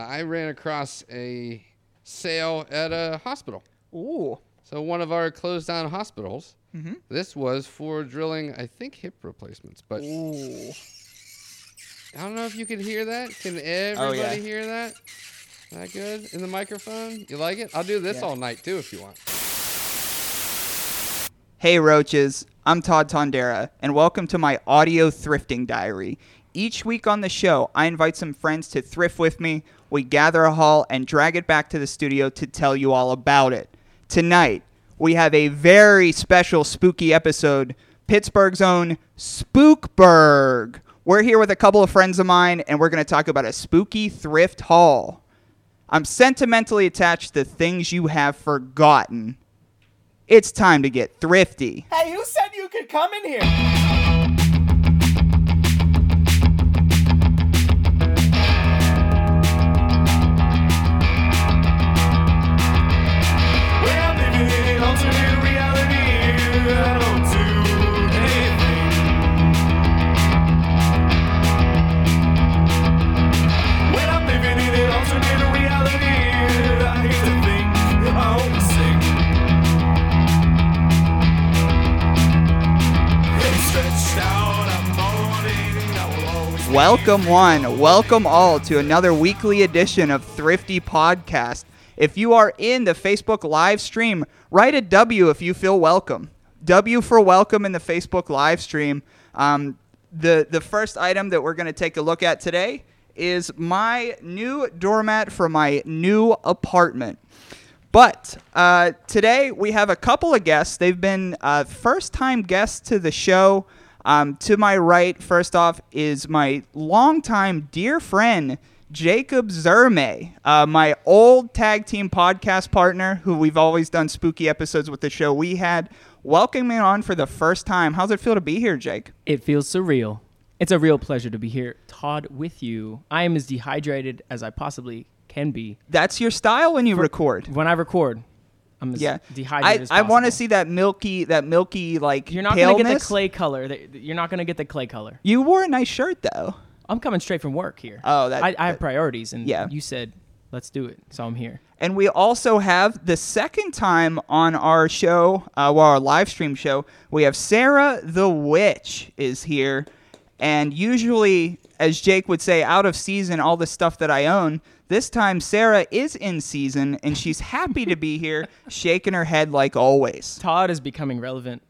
I ran across a sale at a hospital. Ooh. So one of our closed down hospitals. Mm-hmm. This was for drilling, I think, hip replacements. But Ooh. I don't know if you can hear that. Can everybody Oh, yeah. hear that? That good in the microphone? You like it? I'll do this Yeah. all night too if you want. Hey Roaches, I'm Todd Tondera, and welcome to my audio thrifting diary. Each week on the show, I invite some friends to thrift with me. We gather a haul and drag it back to the studio to tell you all about it. Tonight, we have a very special spooky episode Pittsburgh's own Spookburg. We're here with a couple of friends of mine, and we're going to talk about a spooky thrift haul. I'm sentimentally attached to things you have forgotten. It's time to get thrifty. Hey, who said you could come in here? Welcome, one. Welcome all to another weekly edition of Thrifty Podcast. If you are in the Facebook live stream, write a W if you feel welcome. W for welcome in the Facebook live stream. Um, the, the first item that we're going to take a look at today is my new doormat for my new apartment. But uh, today we have a couple of guests. They've been uh, first time guests to the show. Um, to my right, first off, is my longtime dear friend, Jacob Zerme, uh, my old tag team podcast partner who we've always done spooky episodes with the show we had. Welcome Welcoming on for the first time. How's it feel to be here, Jake? It feels surreal. It's a real pleasure to be here, Todd, with you. I am as dehydrated as I possibly can be. That's your style when you record. When I record, I'm as Yeah, dehydrated I, I want to see that milky, that milky like You're not gonna get the paleness. clay color. You're not gonna get the clay color. You wore a nice shirt though. I'm coming straight from work here. Oh, that- I, I have priorities, and Yeah. you said let's do it, so I'm here. And we also have the second time on our show, uh, well, our live stream show, we have Sarah the Witch is here. And usually, as Jake would say, out of season, all the stuff that I own. This time, Sarah is in season and she's happy to be here, shaking her head like always. Todd is becoming relevant.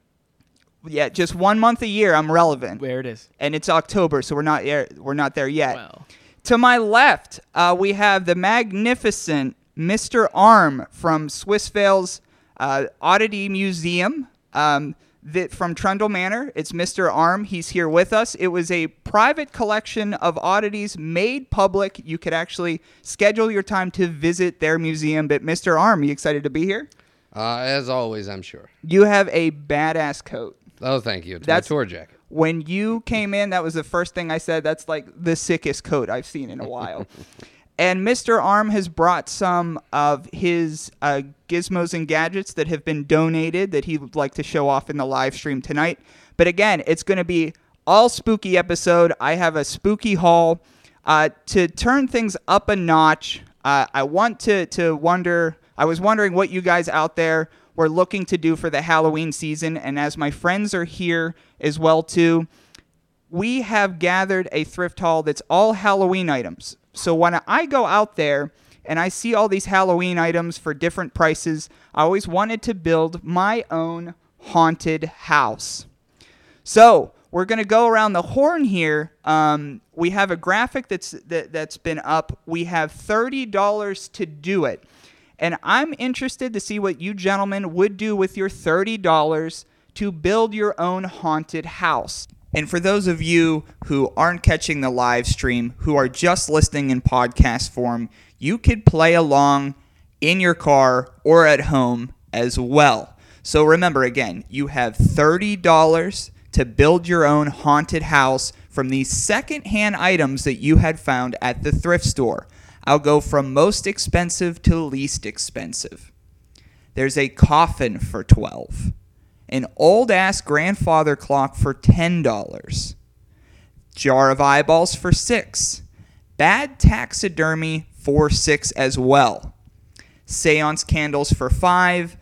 Yeah, just one month a year, I'm relevant. Where it is. And it's October, so we're not there, we're not there yet. To my left, uh, we have the magnificent Mr. Arm from Swissvale's uh, Oddity Museum. Um, that from Trundle Manor. It's Mr. Arm. He's here with us. It was a private collection of oddities made public. You could actually schedule your time to visit their museum. But Mr. Arm, you excited to be here? Uh, as always, I'm sure. You have a badass coat. Oh, thank you. It's That's- my tour jacket. when you came in, that was the first thing I said. That's like the sickest coat I've seen in a while. and Mr. Arm has brought some of his uh, gizmos and gadgets that have been donated that he would like to show off in the live stream tonight. But again, it's going to be all spooky episode. I have a spooky haul. Uh, to turn things up a notch, uh, I want to to wonder. I was wondering what you guys out there were looking to do for the Halloween season, and as my friends are here as well too, we have gathered a thrift haul that's all Halloween items. So when I go out there and I see all these Halloween items for different prices, I always wanted to build my own haunted house. So we're gonna go around the horn here. Um, we have a graphic that's that, that's been up. We have thirty dollars to do it, and I'm interested to see what you gentlemen would do with your thirty dollars to build your own haunted house. And for those of you who aren't catching the live stream, who are just listening in podcast form, you could play along in your car or at home as well. So remember again, you have $30 to build your own haunted house from these secondhand items that you had found at the thrift store. I'll go from most expensive to least expensive. There's a coffin for 12 an old ass grandfather clock for $10, jar of eyeballs for 6, bad taxidermy for six as well. Seance candles for five,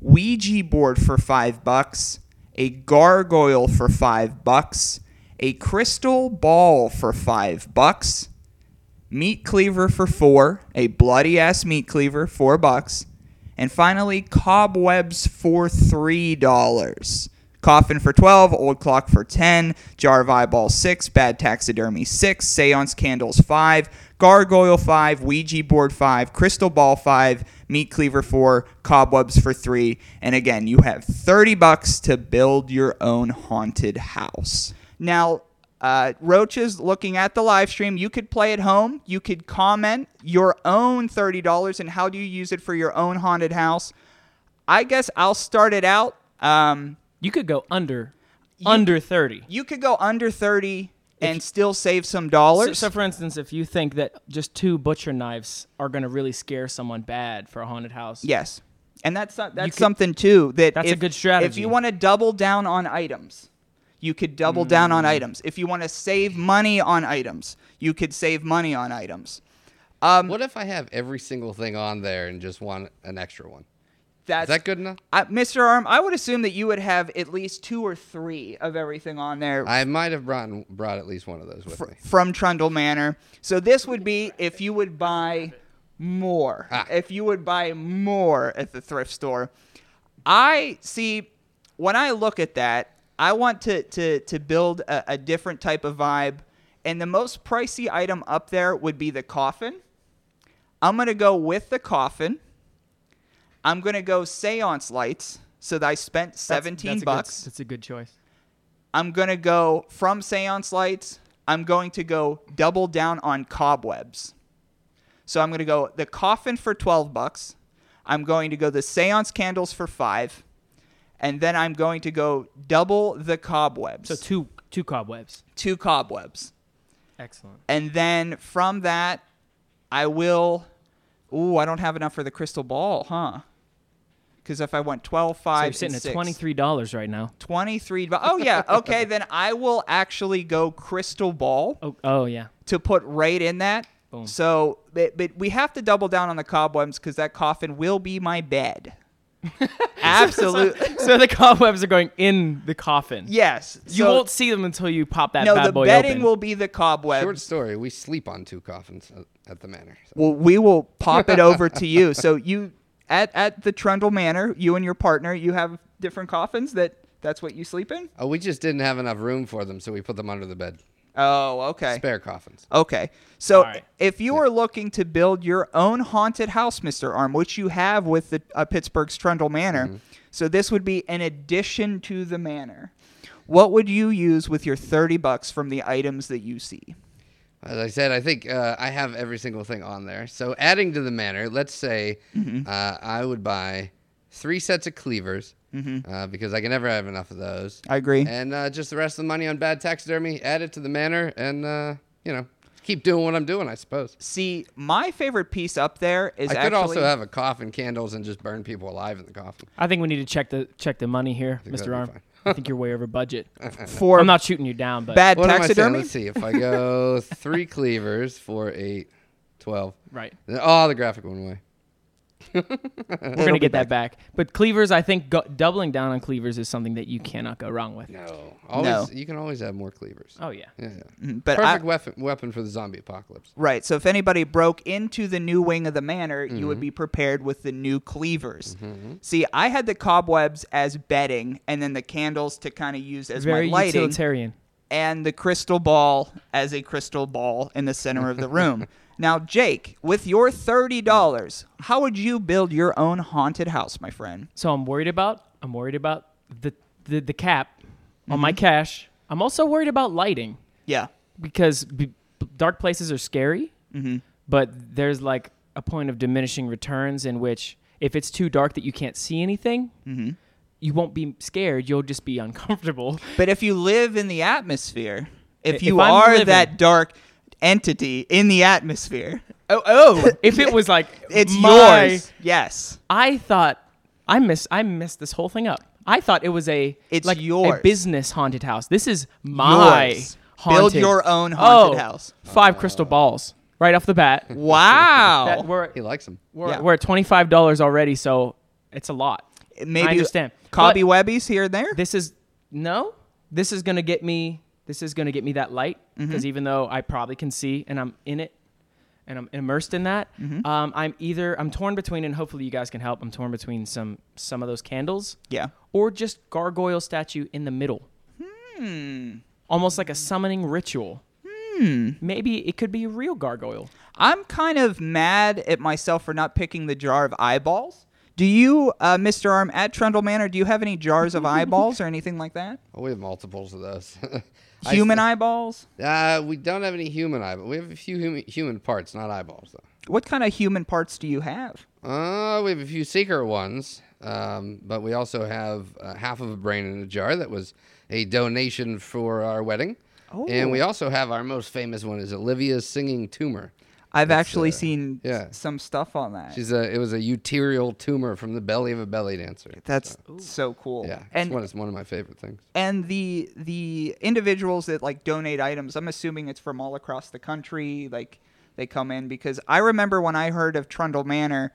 Ouija board for five bucks, a gargoyle for five bucks, a crystal ball for five bucks, meat cleaver for four, a bloody ass meat cleaver, four bucks, and finally cobwebs for three dollars. Coffin for 12, Old Clock for 10, Jar of Eyeball 6, Bad Taxidermy 6, Seance Candles 5, Gargoyle 5, Ouija Board 5, Crystal Ball 5, Meat Cleaver 4, Cobwebs for 3, and again, you have 30 bucks to build your own haunted house. Now, uh, Roaches looking at the live stream, you could play at home. You could comment your own $30 and how do you use it for your own haunted house. I guess I'll start it out. Um, You could go under under 30. you could go under 30 and If- still save some dollars. so for instance, if you think that just two butcher knives are going to really scare someone bad for a haunted house, yes. And that's so- that's could- something too that That's a good strategy. If you want to double down on items, you could double down Mm. on items. If you want to save money on items, you could save money on items. Um, What if I have every single thing on there and just want an extra one? that's Is that good enough? I, Mr. Arm, I would assume that you would have at least two or three of everything on there I might have brought brought at least one of those with fr- me. from Trundle Manor. So this would be if you would buy more. Ah. If you would buy more at the thrift store. I see when I look at that, I want to to to build a, a different type of vibe. And the most pricey item up there would be the coffin. I'm gonna go with the coffin. I'm gonna go seance lights. So that I spent that's- 17 that's a good- bucks. that's a good choice. I'm going to go from seance lights. I'm going to go double down on cobwebs. So I'm going to go the coffin for 12 bucks. I'm going to go the seance candles for 5. And then I'm going to go double the cobwebs. So two two cobwebs. two cobwebs. Excellent. And then from that I will Ooh, I don't have enough for the crystal ball, huh? Cuz if I went 12 So 5 you're sitting and at six- twenty three dollars right now. 23 bu- Oh yeah, okay, then I will actually go crystal ball Oh oh yeah. to put right in that. Boom. So, but, but we have to double down on the cobwebs because that coffin will be my bed. Absolutely. so the cobwebs are going in the coffin. yes. You So- won't see them until you pop that No, bad the boy bedding open. will be the Short cobwebs. story: We sleep on two coffins at, at the manor. So. Well, we will pop it over to you. So you at at the Trundle Manor, you and your partner, you have different coffins that that's what you sleep in. Oh, we just didn't have enough room for them, so we put them under the bed. Oh, okay. Spare coffins. Okay. So All right. if you are looking to build your own haunted house, Mr. Arm, which you have with the uh, Pittsburgh's Trundle Manor, Mm-hmm. so this would be an addition to the manor. What would you use with your 30 bucks from the items that you see? As I said, I think uh, I have every single thing on there. So adding to the manor, let's say Mm-hmm. uh, I would buy three sets of cleavers uh, because I can never have enough of those. Mm-hmm. I agree. And uh, just the rest of the money on bad taxidermy, add it to the manor, and uh, you know, keep doing what I'm doing. I suppose. See, my favorite piece up there is I could actually also have a coffin, candles, and just burn people alive in the coffin. I think we need to check the check the money here, Mr. Arm. I think you're way over budget. for I'm not shooting you down, but bad What am I taxidermy. Let's see. If I go three cleavers for eight, twelve. right. Oh, the graphic went away. We're gonna get that back. But cleavers, I think go, doubling down on cleavers is something that you cannot go wrong with. No, always No. you can always have more cleavers. Oh yeah. Yeah, yeah. Mhm, But I, Perfect weapon weapon for the zombie apocalypse. Right. So if anybody broke into the new wing of the manor, you Mm-hmm. would be prepared with the new cleavers. See, I had the cobwebs as bedding, and then the candles to kind of use as Very my lighting, utilitarian. and the crystal ball as a crystal ball in the center of the room. now, Jake, with your thirty dollars, how would you build your own haunted house, my friend? So I'm worried about I'm worried about the the, the cap on Mm-hmm. my cash. I'm also worried about lighting Yeah. because b- b- dark places are scary. Mm-hmm. But there's like a point of diminishing returns in which if it's too dark that you can't see anything, Mm-hmm. you won't be scared. You'll just be uncomfortable. But if you live in the atmosphere, if If you I'm are living- that dark entity in the atmosphere, Oh, oh! if it was like it's my, yours. Yes. I thought I miss I messed this whole thing up. I thought it was a It's like yours. a business haunted house. This is my Yours. haunted. Build your own haunted Oh, house. Five crystal balls. right off the bat. Wow. That we're He likes them. we're, Yeah. we're at twenty five dollars already, so it's a lot. Maybe I understand. Cobby Webbies here and there. This is no. This is gonna get me. This is gonna get me that light because even though I probably can see and I'm in it and I'm immersed in that, um, I'm either I'm torn between and hopefully you guys can help. I'm torn between some some of those candles yeah. or just gargoyle statue in the middle. Almost like a summoning ritual. Maybe it could be a real gargoyle. I'm kind of mad at myself for not picking the jar of eyeballs. Do you, uh, Mr. Arm, at Trundle Manor, do you have any jars of eyeballs or anything like that? Oh, we have multiples of those. I Human st- eyeballs? Uh, we don't have any human eyeballs. We have a few human, human parts, not eyeballs, though. What kind of human parts do you have? Uh, we have a few secret ones, um, but we also have uh, half of a brain in a jar that was a donation for our wedding. Oh. And we Oh. also have our most famous one is Olivia's singing tumor. I've It's, actually uh, seen yeah. some stuff on that. She's a it was a uterial tumor from the belly of a belly dancer. That's so cool. yeah, And one, it's one of my favorite things. and the the individuals that like donate items, I'm assuming it's from all across the country. Like they come in because I remember when I heard of Trundle Manor,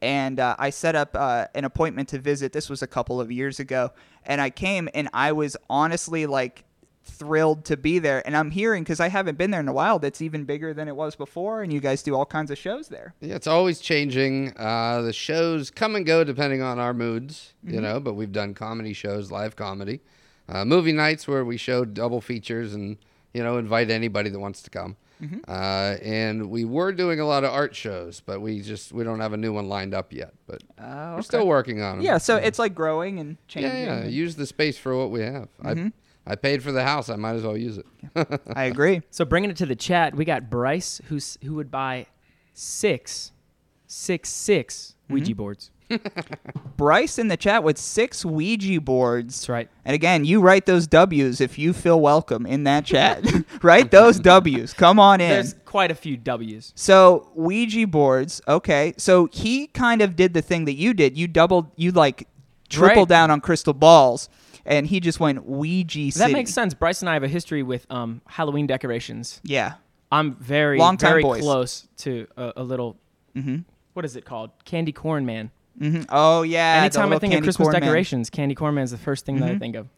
and uh, I set up uh, an appointment to visit. This was a couple of years ago, and I came and I was honestly like thrilled to be there. And I'm hearing because I haven't been there in a while. That's even bigger than it was before, and you guys do all kinds of shows there. Yeah, it's always changing. Uh, the shows come and go depending on our moods, you Mm-hmm. know. But we've done comedy shows, live comedy, uh, movie nights where we show double features and you know invite anybody that wants to come. Mm-hmm. Uh, and we were doing a lot of art shows, but we just we don't have a new one lined up yet. But Oh, we're still working on them. Yeah, so it's like growing and changing. yeah, yeah. Use the space for what we have. Mm-hmm. I I paid for the house. I might as well use it. I agree. So bringing it to the chat, we got Bryce who's who would buy six, six, six mm-hmm. Ouija boards. Bryce in the chat with six Ouija boards. That's right. And again, you write those W's if you feel welcome in that chat. write those W's. Come on in. There's quite a few W's. so Ouija boards. Okay. So he kind of did the thing that you did. You doubled. You like tripled Right. down on crystal balls, and he just went Ouija That makes sense. Bryce and I have a history with um, Halloween decorations. Yeah. I'm very, Long time very boys. close to a, a little. what is it called? Candy corn man. hmm Oh yeah. Anytime I think of Christmas. Mm-hmm. decorations, candy corn man is the first thing that I think of.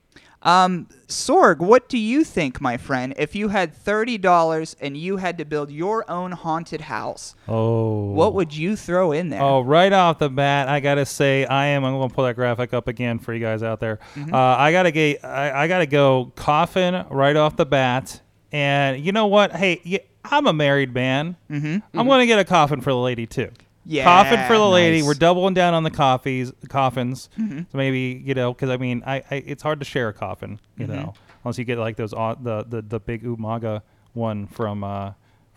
Um, Sorg, what do you think, my friend? If you had thirty dollars and you had to build your own haunted house, Oh. what would you throw in there? Oh, right off the bat, I gotta say, I am. I'm gonna pull that graphic up again for you guys out there. Uh, I gotta get. I, I gotta go coffin right off the bat. And you know what? Hey, I'm a married man. Mm-hmm. I'm gonna get a coffin for the lady too. Yeah, coffin for the lady. We're doubling down on the coffees, coffins. So maybe you know, because I mean, I, I it's hard to share a coffin, you know, unless you get like those au- the the the big Umaga one from uh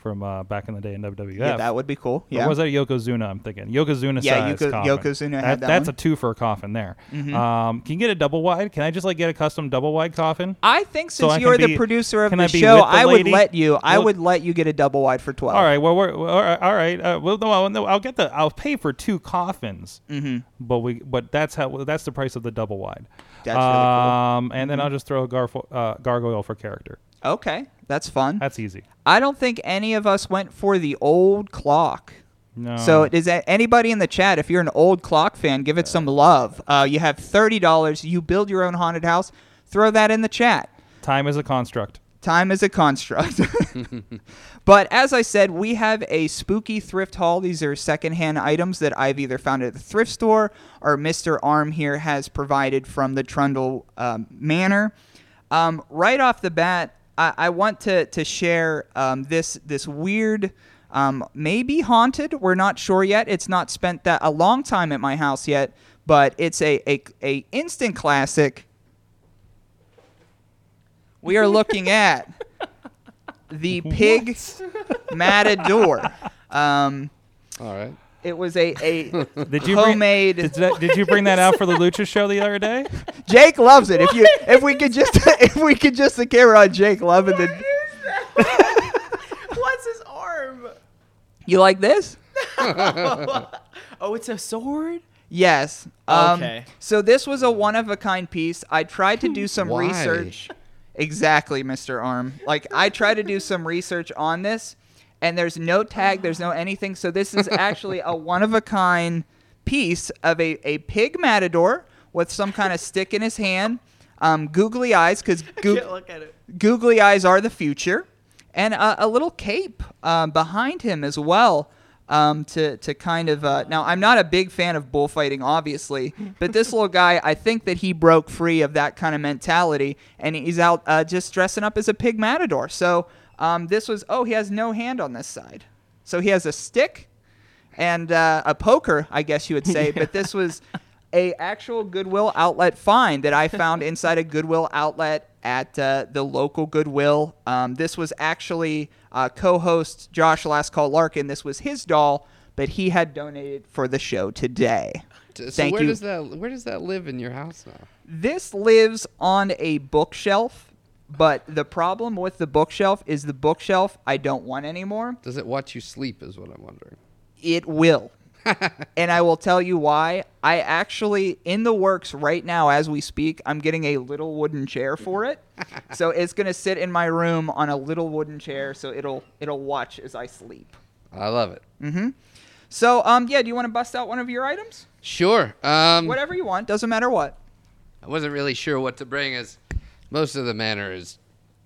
from uh back in the day in WWF. yeah, that would be cool. Or Yeah. was that Yokozuna? I'm thinking Yokozuna Yeah, size Yoko- coffin. Yokozuna had That- that That's one. a two for a coffin there. Um, can you get a double wide? Can I just like get a custom double wide coffin? I think So since I you're the be- producer of the show, the I would lady? let you. I would let you get a double wide for twelve. All right. Well, we're, we're all right. All right. Uh, well, no, I'll- no, I'll get the. I'll pay for two coffins. Mm-hmm. But we. But that's how. That's the price of the double wide. That's really cool. Mm-hmm. um, and then I'll just throw a garfo, uh, gargoyle for character. Okay, that's fun. That's easy. I don't think any of us went for the old clock. No. So is that anybody in the chat? If you're an old clock fan, give it some love. Uh, you have thirty dollars. You build your own haunted house. Throw that in the chat. time is a construct. Time is a construct. but as I said, we have a spooky thrift haul. These are secondhand items that I've either found at the thrift store or Mr. Arm here has provided from the Trundle um, Manor. Um, right off the bat, I, I want to to share um, this this weird. Um, maybe haunted. We're not sure yet. It's not spent that a long time at my house yet, but it's a a, a instant classic we are looking at the pig matador. Um, All right. It was a, a Did you homemade. Bring, did, that, did you bring that out for the Lucha show the other day? Jake loves it. If you if we could just if we could just the camera on Jake loving the. What's his arm? You like this? Oh, it's a sword. Yes. Um, Okay. So this was a one of a kind piece. I tried to do some Why? research. Exactly, Mr. Arm. Like I tried to do some research on this, and there's no tag, there's no anything. So this is actually a one of a kind piece of a, a pig matador with some kind of stick in his hand, um, googly eyes because look googly eyes are the future, and a, a little cape um, behind him as well. Um, to to kind of uh, now, I'm not a big fan of bullfighting, obviously, but this little guy, I think that he broke free of that kind of mentality, and he's out uh, just dressing up as a pig matador. So um, this was oh, he has no hand on this side, so he has a stick and uh, a poker, I guess you would say. But this was a actual Goodwill outlet find that I found inside a Goodwill outlet at uh, the local Goodwill. Um, this was actually uh, co-host Josh Last Call Larkin. This was his doll, but he had donated for the show today. So Thank where you. does that where does that live in your house now? This lives on a bookshelf, but the problem with the bookshelf is the bookshelf I don't want anymore. Does it watch you sleep? Is what I'm wondering. It will. and I will tell you why. I actually, in the works right now as we speak, I'm getting a little wooden chair for it. so it's gonna sit in my room on a little wooden chair, so it'll it'll watch as I sleep. I love it. Mm-hmm. So um yeah, do you want to bust out one of your items? Sure. Um, Whatever you want, doesn't matter what. I wasn't really sure what to bring as most of the manor is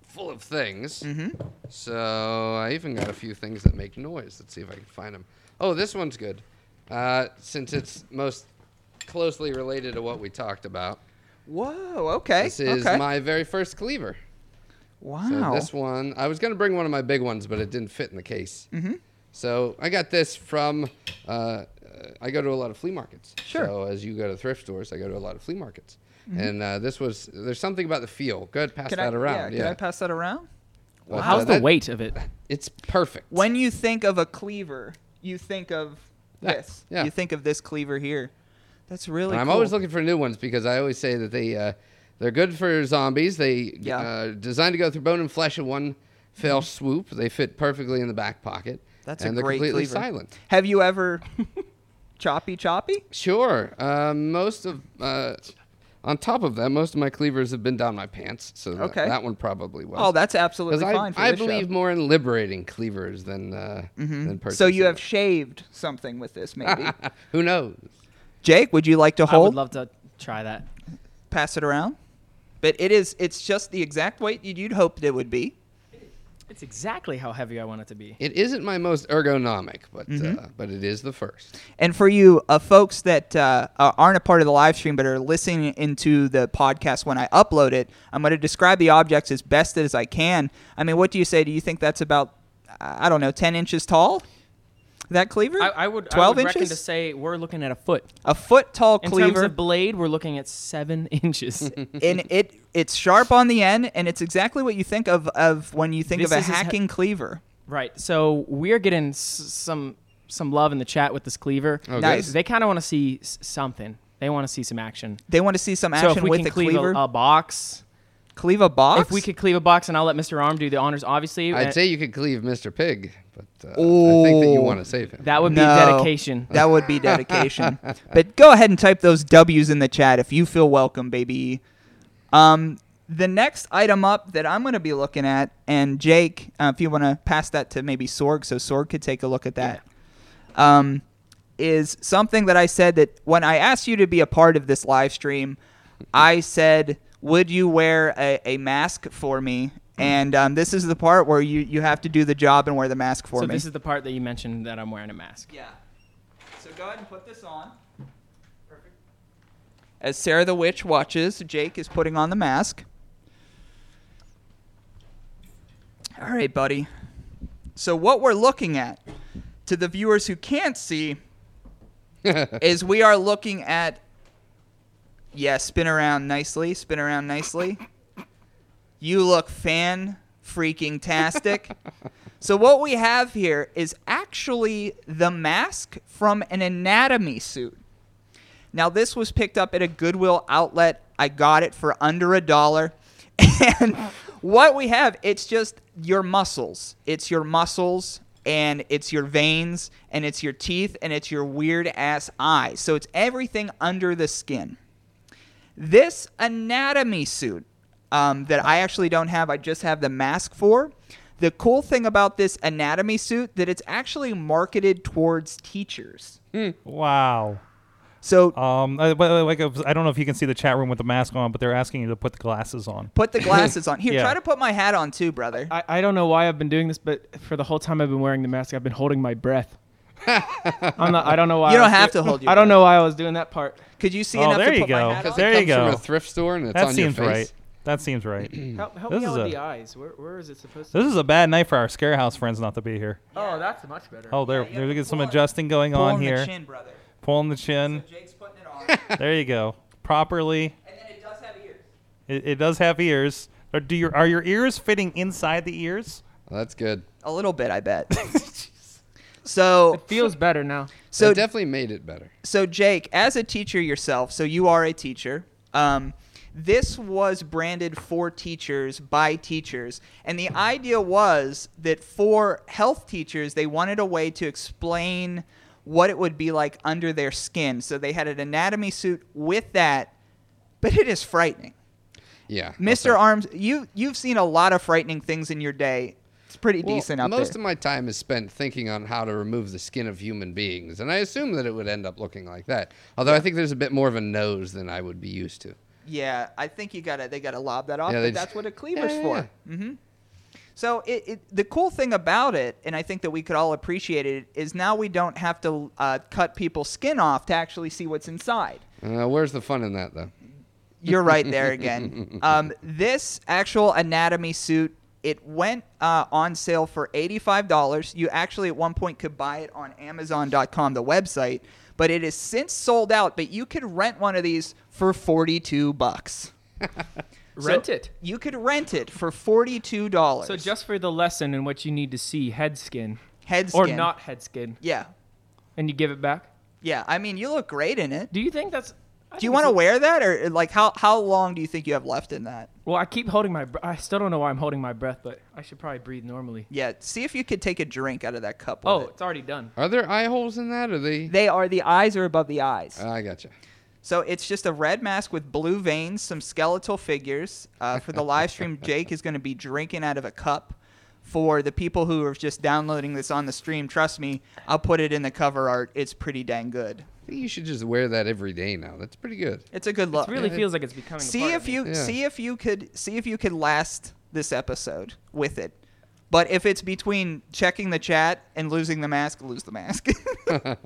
full of things. Mm-hmm. So I even got a few things that make noise. Let's see if I can find them. Oh, this one's good. Uh, since it's most closely related to what we talked about. Whoa. Okay. This is okay. my very first cleaver. wow. So this one, I was gonna bring one of my big ones, but it didn't fit in the case. Mm-hmm. So I got this from. Uh, uh, I go to a lot of flea markets. Sure. So as you go to thrift stores, I go to a lot of flea markets. And uh, this was. There's something about the feel. Go ahead, pass can that I, around. Yeah, Can I pass that around? But, uh, How's the that- weight of it? It's perfect. When you think of a cleaver, you think of Yeah, this. yeah. You think of this cleaver here. That's really. And I'm cool. always looking for new ones because I always say that they uh, they're good for zombies. They Yeah. uh, designed to go through bone and flesh in one fell swoop. They fit perfectly in the back pocket. That's and a they're great completely cleaver. silent. Have you ever choppy choppy? Sure. Uh, most of uh, on top of that, most of my cleavers have been down my pants, so that, Okay. that one probably was. Oh, that's absolutely because I, fine for I this show. Mm-hmm. believe more in liberating cleavers than uh, than purchasing. So you have shaved something with this, maybe. Who knows? Jake, would you like to hold? I would love to try that. pass it around. But it is. It's just the exact weight you'd you'd hoped it would be. It's exactly how heavy I want it to be. It isn't my most ergonomic, but Mm-hmm. uh, but it is the first. And for you uh, folks that uh, aren't a part of the live stream but are listening into the podcast when I upload it, I'm going to describe the objects as best as I can. I mean, what do you say? Do you think that's about, I don't know, 10 inches tall? That cleaver? I, I would, 12 I would reckon inches? to say we're looking at a foot. a foot tall In cleaver. terms of blade, we're looking at seven inches. and it it's sharp on the end, and it's exactly what you think of of when you think This of a is his he- hacking cleaver. right. So we're getting s- some some love in the chat with this cleaver. Oh, Nice. good. They kind of want to see s- something. They want to see some action. They want to see some action so action if we with can the cleave cleaver. a, a box, cleave a box. if we could cleave a box, and I'll let Mr. Arm do the honors. Obviously, I'd uh, say you could cleave Mr. Pig, but uh, I think that you want to save him. that would be No. dedication. That would be dedication. but go ahead and type those W's in the chat if you feel welcome, baby. Um, the next item up that I'm going to be looking at, and Jake, uh, if you want to pass that to maybe Sorg, so Sorg could take a look at that, um, is something that I said that when I asked you to be a part of this live stream, I said, "Would you wear a, a mask for me?" And um, this is the part where you, you have to do the job and wear the mask for so me. So this is the part that you mentioned that I'm wearing a mask. Yeah. So go ahead and put this on. Perfect. As Sarah the Witch watches, Jake is putting on the mask. All right, buddy. So what we're looking at, to the viewers who can't see, is we are looking at. Yeah, spin around nicely. Spin around nicely. You look fan freaking tastic. So what we have here is actually the mask from an anatomy suit. Now this was picked up at a Goodwill outlet. I got it for under a dollar. And what we have, it's just your muscles. It's your muscles and it's your veins and it's your teeth and it's your weird ass eyes. So it's everything under the skin. This anatomy suit um, that I actually don't have, I just have the mask for. the cool thing about this anatomy suit that it's actually marketed towards teachers. Wow. So Um, I, like, I don't know if you can see the chat room with the mask on, but they're asking you to put the glasses on. put the glasses on. Here, Yeah. try to put my hat on too, brother. I, I don't know why I've been doing this, but for the whole time I've been wearing the mask, I've been holding my breath. I'm not. I don't know why. You I don't was have do- to hold your I don't breath. know why I was doing that part. Could you see Oh, enough there to you put my go. hat Because on? There it you comes from go. a thrift store and it's That on your seems face. right. That seems right. Help, help This me is out with a- the eyes. Where, where is it supposed to? This is a bad night for our Scarehouse friends not to be here. oh, that's much better. Oh, there, Yeah, you there have we to get some pull adjusting going Pull on on here. the chin, brother. Pulling the chin. So Jake's putting it on, There you go. Properly. and then it does have ears. It, it does have ears. Or do your are your ears fitting inside the ears? Well, that's good. A little bit, I bet. so, It feels better now. So so it definitely made it better. so Jake, as a teacher yourself, so you are a teacher. Um, this was branded for teachers by teachers, and the idea was that for health teachers, they wanted a way to explain what it would be like under their skin. So they had an anatomy suit with that, but it is frightening. Yeah. Mr. Arms, you you've seen a lot of frightening things in your day. It's pretty Well, decent out most there. Most of my time is spent thinking on how to remove the skin of human beings, and I assume that it would end up looking like that. Although I think there's a bit more of a nose than I would be used to. Yeah, I think you gotta they gotta lob that off. Yeah, but that's just- what a cleaver's Yeah, for. hmm So it, it the cool thing about it, and I think that we could all appreciate it, is now we don't have to uh, cut people's skin off to actually see what's inside. Uh, where's the fun in that, though? You're right there again. Um, this actual anatomy suit, it went uh, on sale for $85. You actually at one point could buy it on Amazon.com, the website, but it is since sold out. But you could rent one of these for 42 bucks. Rent So it. You could rent it for forty-two dollars. So just for the lesson and what you need to see, head skin head or not head skin, Yeah, and you give it back. yeah. I mean, you look great in it. Do you think that's? I Do you want to wear that, or like how how long do you think you have left in that? Well, I keep holding my. Br- I still don't know why I'm holding my breath, but I should probably breathe normally. Yeah. See if you could take a drink out of that cup. Oh, it. it's already done. Are there eye holes in that? Or they? they are the eyes are above the eyes. I gotcha. So it's just a red mask with blue veins, some skeletal figures. Uh, for the live stream, Jake is going to be drinking out of a cup. For the people who are just downloading this on the stream, trust me, I'll put it in the cover art. It's pretty dang good. I think you should just wear that every day now. That's pretty good. It's a good look. It really Yeah, it- feels like it's becoming. a see part if of me. you Yeah. see if you could see if you could last this episode with it. But if it's between checking the chat and losing the mask, lose the mask. I think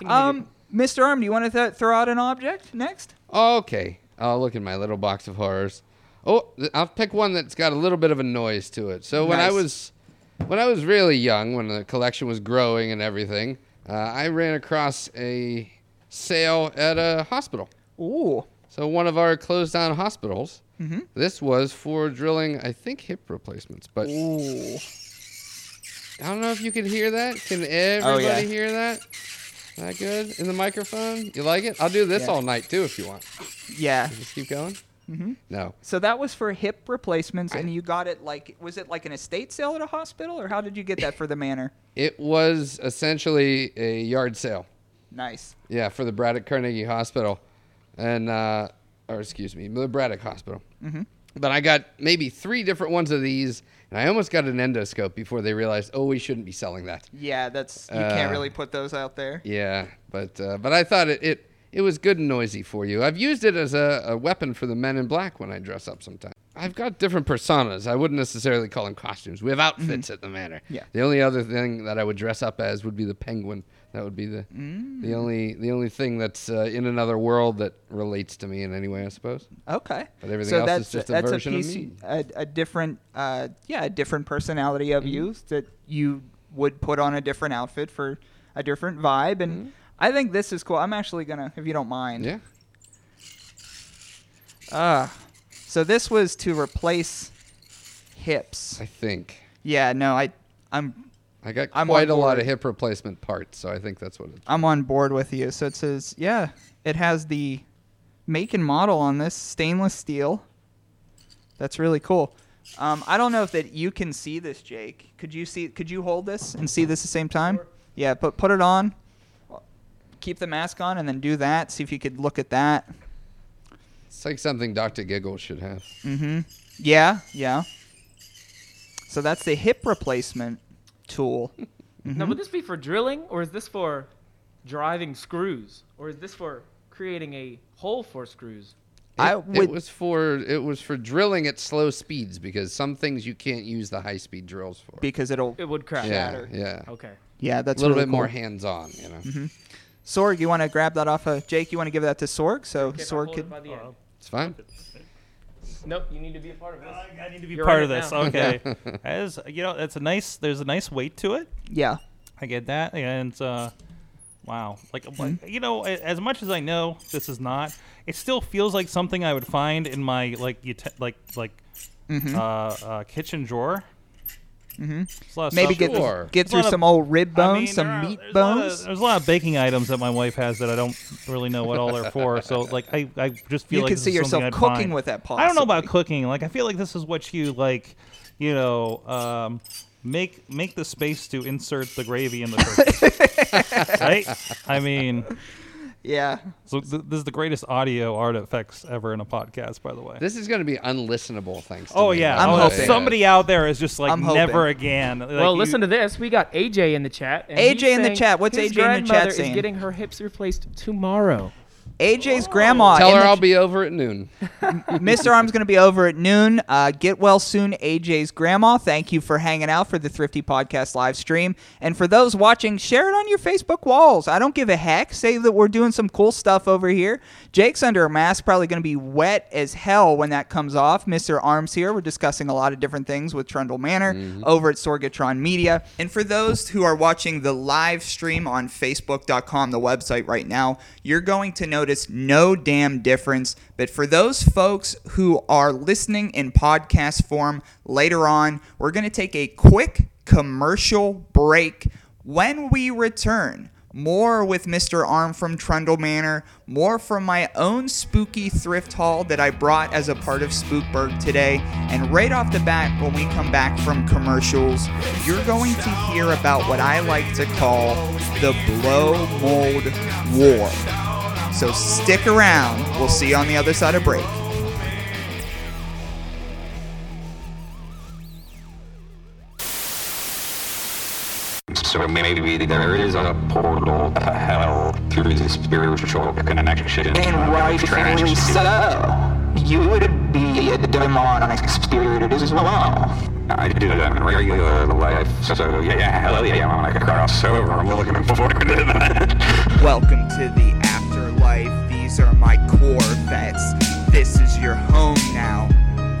you need um, Mr. Arm, do you want to th- throw out an object next? Okay. I'll look in my little box of horrors. Oh, th- I'll pick one that's got a little bit of a noise to it. So when I was when I was really young, when the collection was growing and everything, uh, I ran across a sale at a hospital. Ooh. So one of our closed down hospitals. Mhm. This was for drilling, I think, hip replacements. But Ooh. I don't know if you can hear that. Can everybody Oh, yeah. hear that? That good in the microphone? You like it? I'll do this Yeah. all night too if you want. Yeah. Just keep going. Mhm. No. So that was for hip replacements, and I- you got it like was it like an estate sale at a hospital, or how did you get that for the manor? It was essentially a yard sale. Nice. Yeah, for the Braddock Carnegie Hospital, and uh, or excuse me, the Braddock Hospital. Mhm. But I got maybe three different ones of these, and I almost got an endoscope before they realized, oh, we shouldn't be selling that. Yeah, that's you can't Uh, really put those out there. Yeah, but uh, but I thought it, it it was good and noisy for you. I've used it as a, a weapon for the men in black when I dress up sometimes. I've got different personas. I wouldn't necessarily call them costumes. We have outfits at the manor. Yeah. The only other thing that I would dress up as would be the penguin. That would be the the only the only thing that's uh, in another world that relates to me in any way, I suppose. Okay. But everything so else that's is just a that's version a of me. A, a different, uh, yeah, a different personality of you that you would put on a different outfit for a different vibe, and I think this is cool. I'm actually gonna, if you don't mind. Yeah. Ah, so this was to replace hips. I think Yeah, no, I, I'm, I got I'm quite a lot of hip replacement parts, so I think that's what It's I'm on board with you. So it says, yeah, it has the make and model on this stainless steel. That's really cool. Um, I don't know if that you can see this, Jake. Could you see? Could you hold this and see this at the same time? Yeah, put put it on. Keep the mask on and then do that. See if you could look at that. It's like something Dr. Giggles should have. Mm-hmm. Yeah, yeah. So that's the hip replacement tool. Now, would this be for drilling, or is this for driving screws, or is this for creating a hole for screws? I would, It was for it was for drilling at slow speeds because some things you can't use the high speed drills for. because it'll It would crash. yeah, shatter. yeah. Okay. yeah, that's A little really bit more hands on, you know. Sorg, you want to grab that off of Jake? You want to give that to Sorg so Okay, if I Sorg hold could it by the end. It's fine. Nope, you need to be a part of this. I, I need to be You're part in of it this. now. Okay. As you know, it's a nice. There's a nice weight to it. Yeah. I get that, and uh, wow, like like, you know, a- as much as I know this is not, it still feels like something I would find in my like ut- like like uh, uh, kitchen drawer. Mm-hmm. Maybe get Sure. get through lot of- some old rib bones, I mean, some are- meat there's a of- bones. there's a lot of baking items that my wife has that I don't really know what all they're for. So like I, I just feel You like could this see yourself I'd cooking find. with that I don't know about cooking. Like I feel like this is what you like, you know, um, make make the space to insert the gravy in the turkey. right? I mean, Yeah. so th- this is the greatest audio artifacts ever in a podcast, by the way. This is going to be unlistenable, thanks. To Oh me, yeah, I'm oh, hoping. somebody out there is just like I'm hoping. never again. Like, well, you- listen to this. We got AJ in the chat. and AJ in the chat. What's his AJ in the chat grandmother saying? Is getting her hips replaced tomorrow. AJ's grandma. Tell her I'll be over at noon. Mr. Arm's going to be over at noon. Uh, get well soon, AJ's grandma. Thank you for hanging out for the Thrifty Podcast live stream. And for those watching, share it on your Facebook walls. I don't give a heck. Say that we're doing some cool stuff over here. Jake's under a mask, probably going to be wet as hell when that comes off. Mr. Arm's here. We're discussing a lot of different things with Trundle Manor over at Sorgatron Media. And for those who are watching the live stream on Facebook.com, the website right now, you're going to notice no damn difference. But for those folks who are listening in podcast form later on, we're going to take a quick commercial break. When we return, more with Mr. Arm from Trundle Manor, more from my own spooky thrift haul that I brought as a part of Spookburg today. And right off the bat, when we come back from commercials, you're going to hear about what I like to call the blow mold war. So stick around. We'll see you on the other side of break. So maybe there is a portal to hell through the spiritual connection. And rightfully so. You would be a demonic spirit as well. I do that in regular life, so yeah, yeah, hell yeah, I'm like a crossover. I'm looking forward to that. Welcome to the afterlife. These are my Corvettes. This is your home now.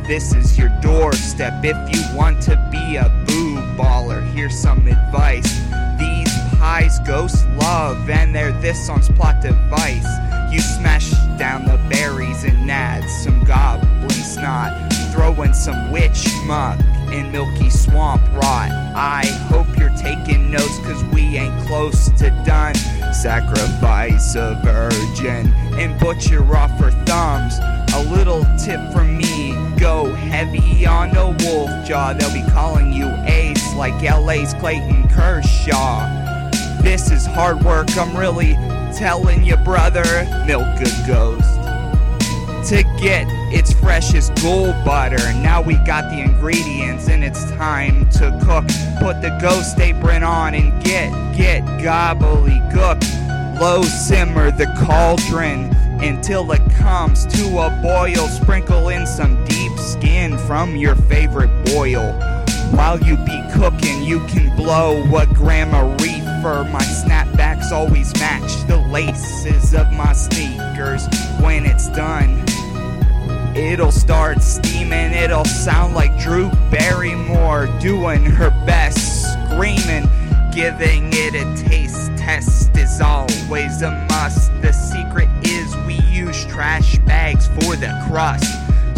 This is your doorstep. If you want to be a boo baller, here's some advice. These pies ghosts love, and they're this song's plot device. You smash down the berries and add some goblin snot. Throw in some witch muck in milky swamp rot. I hope you're taking notes, cause we ain't close to done. Sacrifice a virgin and butcher off her thumbs. A little tip from me go heavy on the wolf jaw. They'll be calling you ace like LA's Clayton Kershaw. This is hard work, I'm really telling you, brother. Milk a ghost to get its fresh as gold butter. Now we got the ingredients and it's time to cook. Put the ghost apron on and get, get gobbledygook. Low simmer the cauldron until it comes to a boil. Sprinkle in some deep skin from your favorite boil. While you be cooking, you can blow a of reefer. My snapbacks always match the laces of my sneakers when it's done. It'll start steaming, it'll sound like Drew Barrymore doing her best, screaming, giving it a taste test is always a must. The secret is we use trash bags for the crust.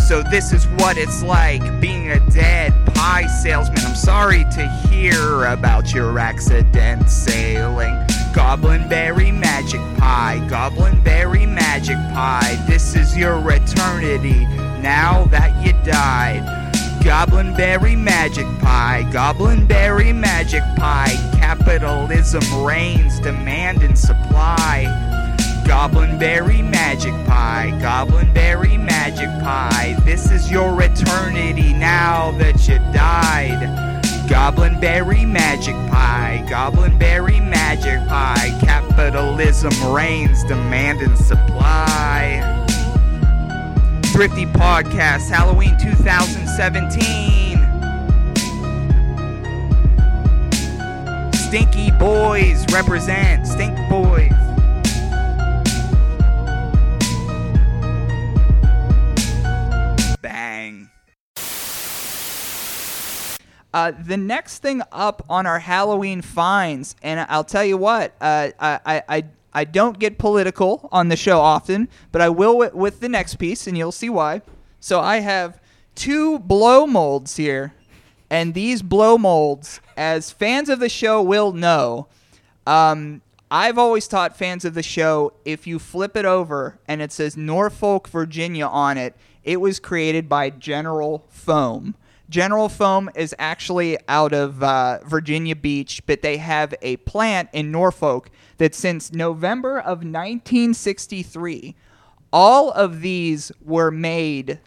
So this is what it's like being a dead pie salesman. I'm sorry to hear about your accident sailing. Goblin berry magic pie, goblin berry magic pie. This is your eternity now that you died. Goblin berry magic pie, goblin berry magic pie. Capitalism reigns, demand and supply. Goblinberry Magic Pie, Goblinberry Magic Pie. This is your eternity now that you died. Goblinberry Magic Pie, Goblinberry Magic Pie. Capitalism reigns, demand and supply. Thrifty Podcast, Halloween 2017. Stinky Boys represent. Stink Boys. Uh, the next thing up on our Halloween finds, and I'll tell you what, uh, I, I, I, don't get political on the show often, but I will with, with the next piece, and you'll see why. So I have two blow molds here, and these blow molds, as fans of the show will know, um, I've always taught fans of the show if you flip it over and it says Norfolk, Virginia on it, it was created by General Foam. General Foam is actually out of uh, Virginia Beach, but they have a plant in Norfolk that since November of 1963, all of these were made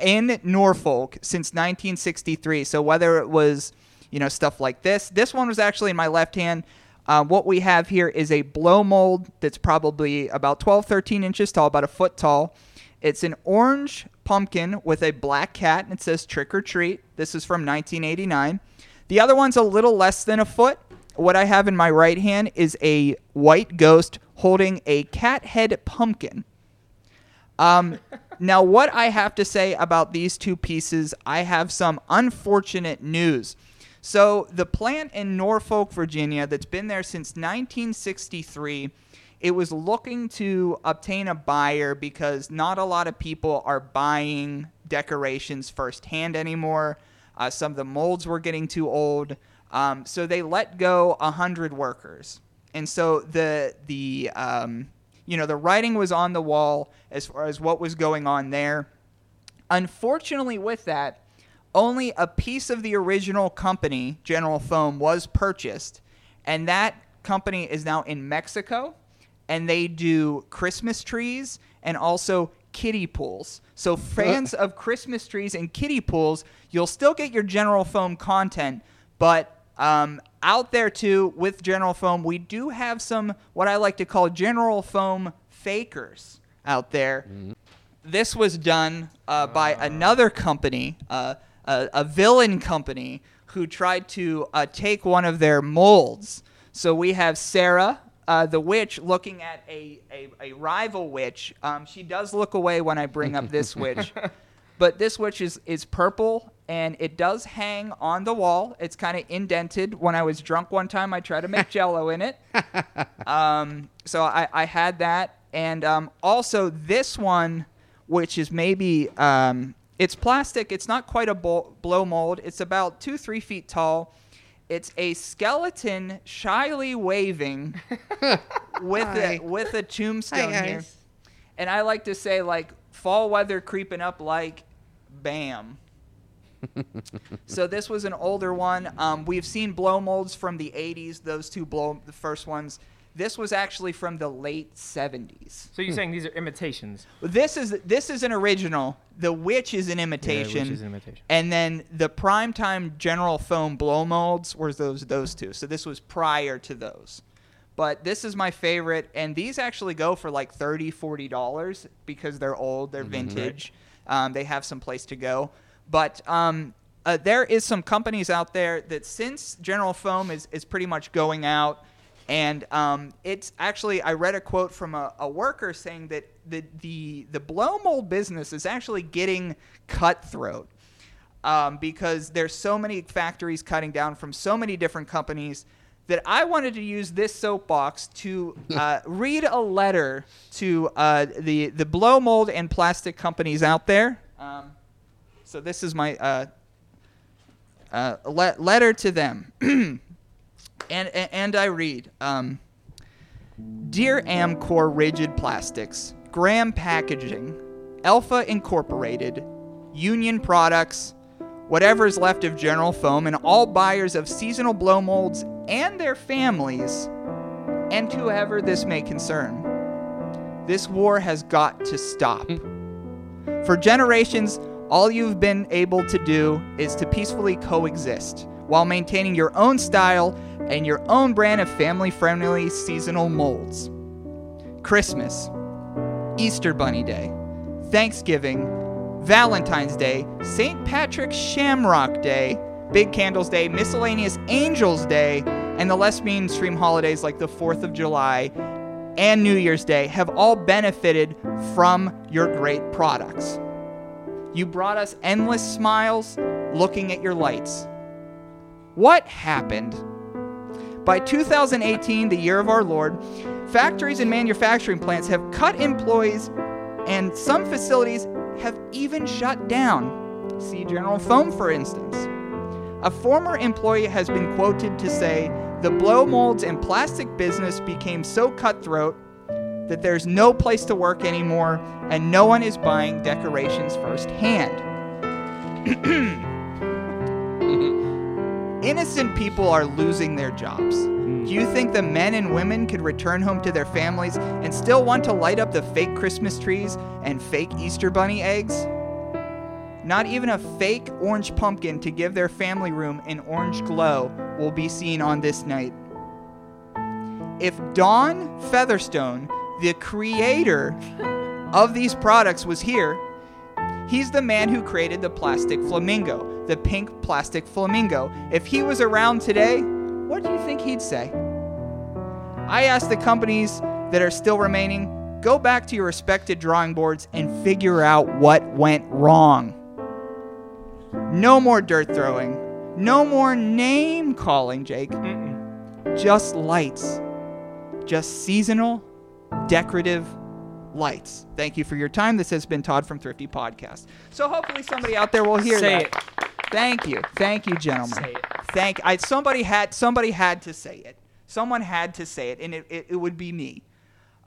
in Norfolk since 1963. So whether it was, you know, stuff like this, this one was actually in my left hand. Uh, what we have here is a blow mold that's probably about 12, 13 inches tall, about a foot tall. It's an orange pumpkin with a black cat, and it says trick or treat. This is from 1989. The other one's a little less than a foot. What I have in my right hand is a white ghost holding a cat head pumpkin. Um, now, what I have to say about these two pieces, I have some unfortunate news. So, the plant in Norfolk, Virginia, that's been there since 1963, it was looking to obtain a buyer because not a lot of people are buying decorations firsthand anymore. Uh, some of the molds were getting too old. Um, so they let go 100 workers. And so the, the, um, you know, the writing was on the wall as far as what was going on there. Unfortunately, with that, only a piece of the original company, General Foam, was purchased, and that company is now in Mexico, and they do Christmas trees and also kiddie pools. So fans of Christmas trees and kiddie pools, you'll still get your General Foam content, but um, out there too with General Foam, we do have some what I like to call General Foam fakers out there this was done uh, by another company, uh, a, a villain company, who tried to uh, take one of their molds. So we have Sarah, uh, the witch, looking at a, a, a rival witch. Um, she does look away when I bring up this witch. But this witch is, is purple and it does hang on the wall. It's kind of indented. When I was drunk one time, I tried to make jello in it. Um, so I, I had that. And um, also, this one, which is maybe um, it's plastic. It's not quite a blow mold. It's about two, three feet tall. It's a skeleton shyly waving with a, with a tombstone here. And I like to say like fall weather creeping up like bam. so this was an older one. Um, we've seen blow molds from the 80s. Those two blow the first ones. This was actually from the late 70s. So you're saying these are imitations? This is this is an original. The Witch is an imitation. Witch is an imitation. And then the primetime General Foam blow molds were those those two. So this was prior to those. But this is my favorite, and these actually go for like 30 $40 because they're old, they're vintage. Um, they have some place to go. But um, uh, there is some companies out there that since General Foam is, is pretty much going out, and um, it's actually I read a quote from a, a worker saying that the, the the blow mold business is actually getting cutthroat um, because there's so many factories cutting down from so many different companies that I wanted to use this soapbox to uh, read a letter to uh, the the blow mold and plastic companies out there. Um, so this is my uh, uh, le- letter to them, and, and I read. Um, Dear Amcor Rigid Plastics, Graham Packaging, Alpha Incorporated, Union Products, whatever is left of General Foam, and all buyers of seasonal blow molds and their families, and whoever this may concern. This war has got to stop. For generations, all you've been able to do is to peacefully coexist while maintaining your own style and your own brand of family friendly seasonal molds. Christmas, Easter Bunny Day, Thanksgiving, Valentine's Day, St. Patrick's Shamrock Day, Big Candles Day, Miscellaneous Angels Day, and the less mainstream holidays like the 4th of July and New Year's Day have all benefited from your great products. You brought us endless smiles looking at your lights. What happened? By 2018, the year of our Lord, factories and manufacturing plants have cut employees, and some facilities have even shut down. See General Foam, for instance. A former employee has been quoted to say, The blow molds and plastic business became so cutthroat that there's no place to work anymore and no one is buying decorations firsthand. Innocent people are losing their jobs. Do you think the men and women could return home to their families and still want to light up the fake Christmas trees and fake Easter bunny eggs? Not even a fake orange pumpkin to give their family room an orange glow will be seen on this night. If Don Featherstone, the creator of these products, was here, he's the man who created the plastic flamingo, the pink plastic flamingo. If he was around today, what do you think he'd say? I asked the companies that are still remaining go back to your respected drawing boards and figure out what went wrong. No more dirt throwing. No more name calling, Jake. Just lights. Just seasonal, decorative lights. Thank you for your time. This has been Todd from Thrifty Podcast. So hopefully somebody out there will hear Say that. Thank you. Thank you, gentlemen. Say it. Thank I somebody had somebody had to say it. Someone had to say it, and it, it, it would be me.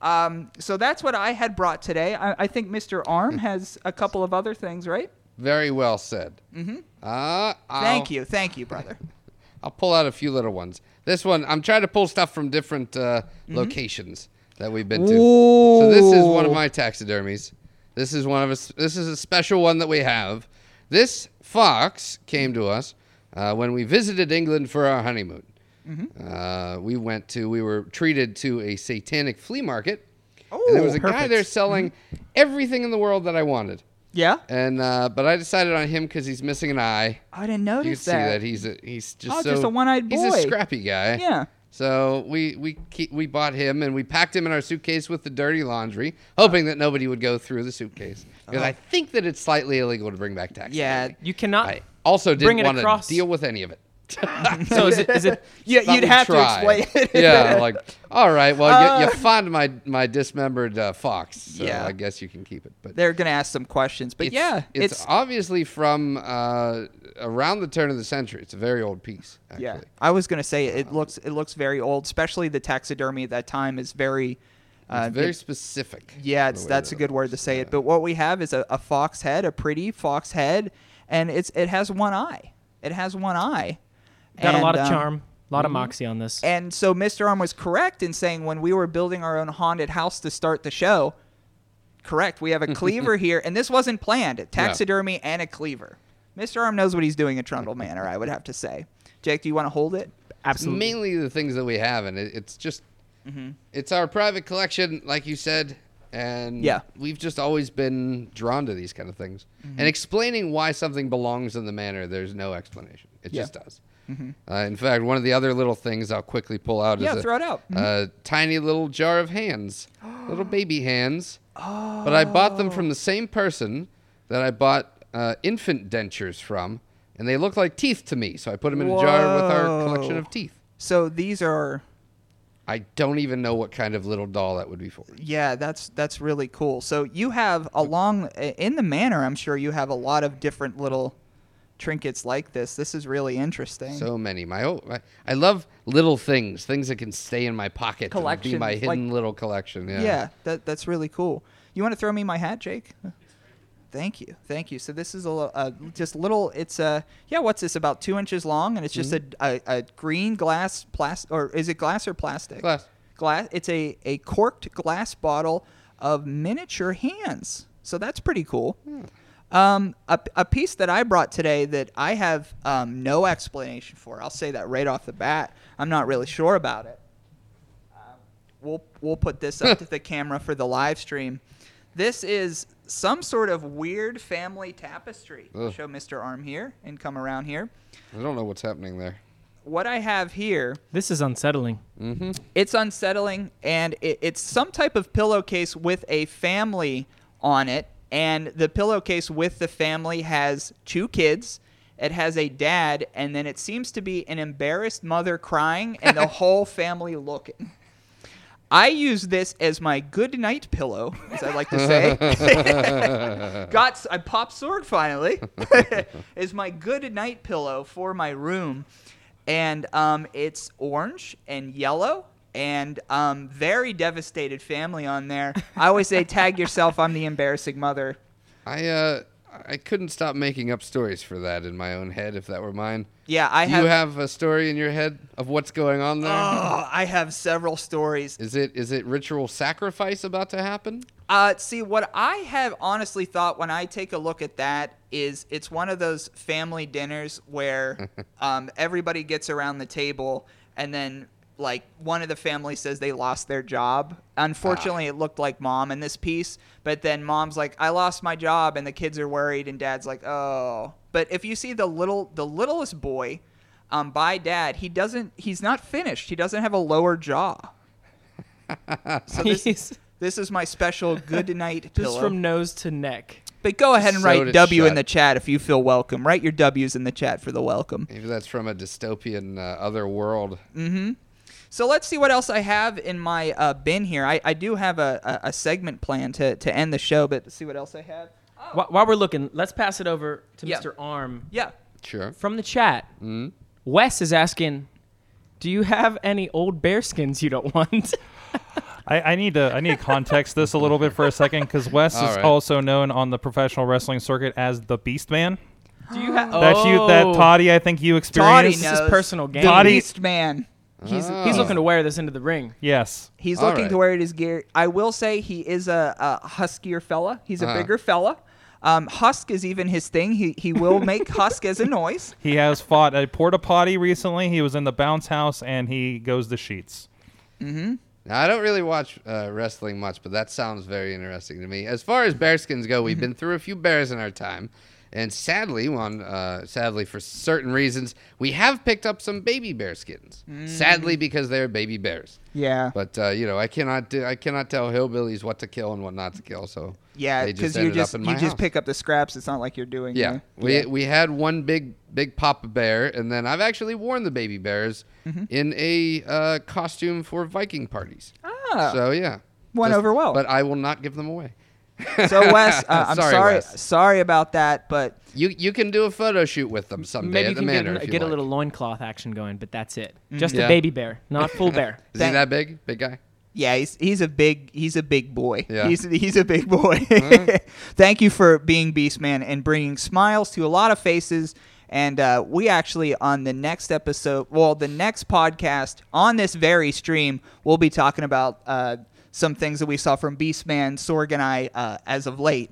Um, so that's what I had brought today. I, I think Mr. Arm has a couple of other things, right? Very well said. Mm-hmm. Uh, Thank you. Thank you, brother. I'll pull out a few little ones. This one, I'm trying to pull stuff from different uh, Mm-hmm. locations that we've been to. So this is one of my taxidermies. This is one of us. This is a special one that we have. This fox came to us uh, when we visited England for our honeymoon. Mm-hmm. Uh, we went to. We were treated to a satanic flea market, Oh, and there was a guy there selling everything in the world that I wanted. Yeah? And uh, but I decided on him because he's missing an eye. I didn't notice that. You can notice see that. that he's a, he's just Oh, so just a one-eyed boy. He's a scrappy guy. Yeah. So we we keep, we bought him and we packed him in our suitcase with the dirty laundry, hoping that nobody would go through the suitcase because oh. I think that it's slightly illegal to bring back taxidermy. Yeah. You cannot. I also didn't want to deal with any of it. So is it? Is it? Yeah, you'd have try. to explain it. yeah, like all right, well Uh, you, you found my my dismembered uh, fox, so Yeah. I guess you can keep it. But They're going to ask some questions. But it's, yeah, it's, it's, obviously from uh, around the turn of the century. It's a very old piece. Actually. yeah. I was going to say it looks it looks very old, especially the taxidermy at that time is very uh, It's very it- specific. Yeah, it's that's a good word to say Yeah. it. But what we have is a, a fox head, a pretty fox head, and it's it has one eye. It has one eye. Got a lot of um, charm, a lot of moxie on this. And so Mr. Arm was correct in saying when we were building our own haunted house to start the show, correct, we have a cleaver here, and this wasn't planned. Taxidermy and a cleaver. Mr. Arm knows what he's doing at Trundle Manor, I would have to say. Jake, do you want to hold it? It's Absolutely. mainly the things that we have, and it, it's just Mm-hmm. it's our private collection, like you said, and Yeah. we've just always been drawn to these kind of things. Mm-hmm. And explaining why something belongs in the manor, there's no explanation. It Yeah. just does. Uh, in fact, one of the other little things I'll quickly pull out Yeah, is a, throw it out. Mm-hmm. a tiny little jar of hands, little baby hands. But I bought them from the same person that I bought uh, infant dentures from, and they look like teeth to me. So I put them in a jar with our collection of teeth. So these are I don't even know what kind of little doll that would be for. Yeah, that's that's really cool. So you have along in the manor, I'm sure you have a lot of different little trinkets like this. This is really interesting. So many. My, oh, my I love little things, things that can stay in my pocket. Be my Collections, like- hidden little collection. Yeah. yeah, that that's really cool. You want to throw me my hat, Jake? Thank you, thank you. So this is a, a just little. It's a yeah. What's this? About two inches long, and it's just Mm-hmm. a, a, a green glass plastic, or is it glass or plastic? Glass. Glass. It's a a corked glass bottle of miniature hands. So that's pretty cool. Um, a, a piece that I brought today that I have um, no explanation for. I'll say that right off the bat. I'm not really sure about it. Um, we'll we'll put this up to the camera for the live stream. This is some sort of weird family tapestry. I'll Ugh. show Mr. Arm here and come around here. I don't know what's happening there. What I have here This is unsettling. it's unsettling and it, it's some type of pillowcase with a family on it and the pillowcase with the family has two kids it has a dad and then it seems to be an embarrassed mother crying and the whole family looking I use this as my good night pillow, as I like to say. Got I popped sword finally. is my good night pillow for my room, and um, it's orange and yellow and um, very devastated family on there. I always say, tag yourself. I'm the embarrassing mother. I uh I couldn't stop making up stories for that in my own head if that were mine. Yeah, I Do have. you have a story in your head of what's going on there. Oh, I have several stories. Is it is it ritual sacrifice about to happen? Uh, see, what I have honestly thought when I take a look at that is it's one of those family dinners where um, everybody gets around the table and then like one of the family says they lost their job. Unfortunately, it looked like mom in this piece, but then mom's like, "I lost my job," and the kids are worried, and dad's like, "Oh." But if you see the little, the littlest boy, um, by dad, he doesn't, he's not finished. He doesn't have a lower jaw. So this, He's this is my special good night just from nose to neck. but go ahead and Sewed write it W in the chat if you feel welcome. Write your W's in the chat for the welcome. Maybe that's from a dystopian uh, other world. So let's see what else I have in my uh, bin here. I, I do have a, a, a segment plan to, to end the show, but let's see what else I have. Wh- While we're looking, let's pass it over to Yeah. Mr. Arm Yeah. Sure. from the chat. Mm-hmm. Wes is asking, "Do you have any old bearskins you don't want?" I, I need to I need to context this a little bit for a second because Wes All is right. also known on the professional wrestling circuit as the Beast Man. Do you have? oh. That you that Oh. Toddy I think you Toddy experienced. This is knows. personal The game. Toddy- Beast Man. He's Oh. he's looking to wear this into the ring. Yes. He's All looking to wear it as gear. I will say he is a, a huskier fella. He's a Uh-huh. bigger fella. Um, Husk is even his thing. He, he will make Husk as a noise. He has fought a porta potty recently. He was in the bounce house and he goes the sheets. Now, I don't really watch uh, wrestling much, but that sounds very interesting to me. As far as bearskins go, we've been through a few bears in our time, and sadly, one uh, sadly for certain reasons, we have picked up some baby bearskins. Sadly, because they're baby bears. Yeah. But uh, you know, I cannot do, I cannot tell hillbillies what to kill and what not to kill. So Yeah, because you just you my just pick up the scraps. It's not like you're doing. Yeah, the- we yeah. we had one big big papa bear, and then I've actually worn the baby bears Mm-hmm. in a uh, costume for Viking parties. Ah. So yeah, Went over well. But I will not give them away. So Wes, uh, I'm Sorry, sorry, Wes. sorry about that, but You you can do a photo shoot with them someday Maybe at you the can get, manor an- if you get a like. little loincloth action going, but that's it. Just Yeah. a baby bear, not full bear. Is Thank- he that big? Big guy? yeah, he's he's a big he's a big boy. Yeah. He's he's a big boy. Thank you for being Beastman and bringing smiles to a lot of faces. And uh, we actually on the next episode, well, the next podcast on this very stream, we'll be talking about uh, some things that we saw from Beastman, Sorg, and I uh, as of late.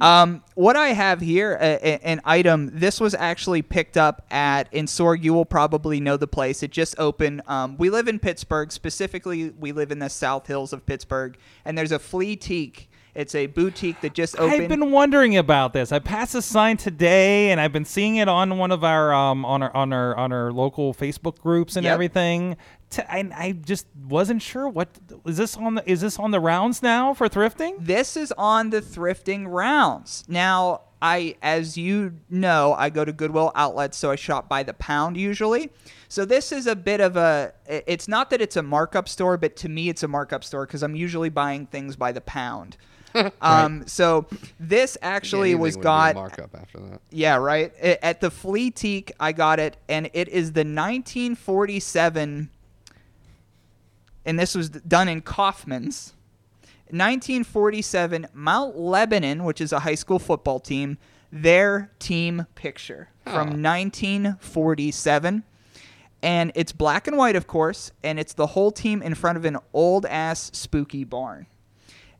Um, what I have here, a, a- an item. This was actually picked up at in Sorg. You will probably know the place. It just opened. Um, we live in Pittsburgh. Specifically, we live in the South Hills of Pittsburgh, and there's a Flea Teak. It's a boutique that just opened. I've been wondering about this. I passed a sign today, and I've been seeing it on one of our um, on our on our on our local Facebook groups and Yep. everything. I just wasn't sure what is this on the is this on the rounds now for thrifting? This is on the thrifting rounds. Now, I as you know, I go to Goodwill outlets, so I shop by the pound usually. So this is a bit of a. it's not that it's a markup store, but to me it's a markup store cuz I'm usually buying things by the pound. Um so this actually Anything was got markup after that. yeah, right. I- At the Flea Teak, I got it, and it is the 1947, and this was done in Kaufmann's. 1947 Mount Lebanon, which is a high school football team, their team picture from Oh. 1947. And it's black and white, of course, and it's the whole team in front of an old ass spooky barn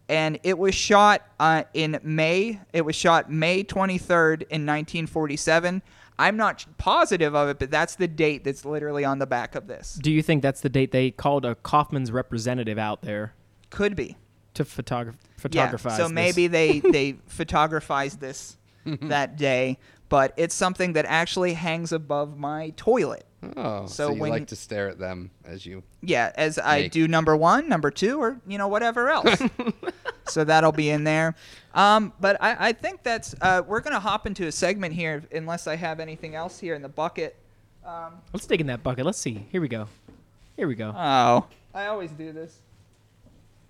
and it was shot uh, in May. It was shot May 23rd in 1947. I'm not positive of it, but that's the date that's literally on the back of this. Do you think that's the date they called a Kaufmann's representative out there Could be. to photograph Yeah. photographize? So this? maybe they they photographized this that day, but it's something that actually hangs above my toilet. Oh, So so, you when- like to stare at them as you. Yeah, as I do number one, number two, or you know whatever else. so that'll be in there. Um, but I, I think that's uh, we're gonna hop into a segment here, unless I have anything else here in the bucket. Let's dig in that bucket. Let's see. Here we go. Here we go. Oh, I always do this.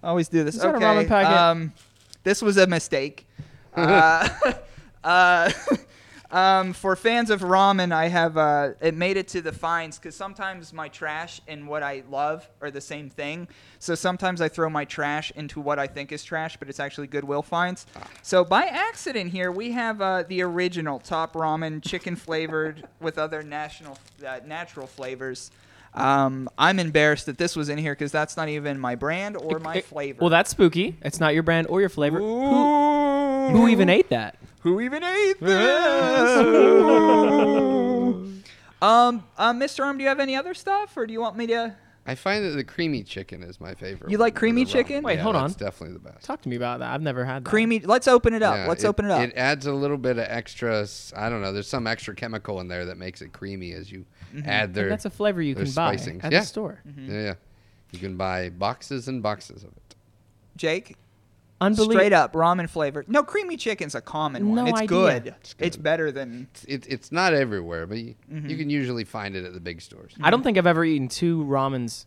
I always do this. Is that a okay. ramen? Um, this was a mistake. uh, uh, um, for fans of ramen, I have uh, it made it to the fines because sometimes my trash and what I love are the same thing. So sometimes I throw my trash into what I think is trash, but it's actually Goodwill fines. So by accident here, we have uh, the original top ramen, chicken flavored with other national uh, natural flavors. Um, I'm embarrassed that this was in here because that's not even my brand or my flavor. Well, that's spooky. It's not your brand or your flavor. Who, who even ate that? Who even ate this? um, uh, Mr. Arm, do you have any other stuff, or do you want me to? I find that the creamy chicken is my favorite. You like creamy chicken? Wait, Yeah, hold that's on. definitely the best. Talk to me about that. I've never had that. Creamy. Let's open it up. Yeah, Let's open it up. It adds a little bit of extra. I don't know. There's some extra chemical in there that makes it creamy as you Mm-hmm. add their. And that's a flavor you their can buy spicings. at yeah. the store. Yeah, yeah. You can buy boxes and boxes of it. Jake, Unbelievable. straight up ramen flavor. No, creamy chicken's a common one. No it's idea. good. It's It's better than. It, it's not everywhere, but you, Mm-hmm. you can usually find it at the big stores. I don't think I've ever eaten two ramens,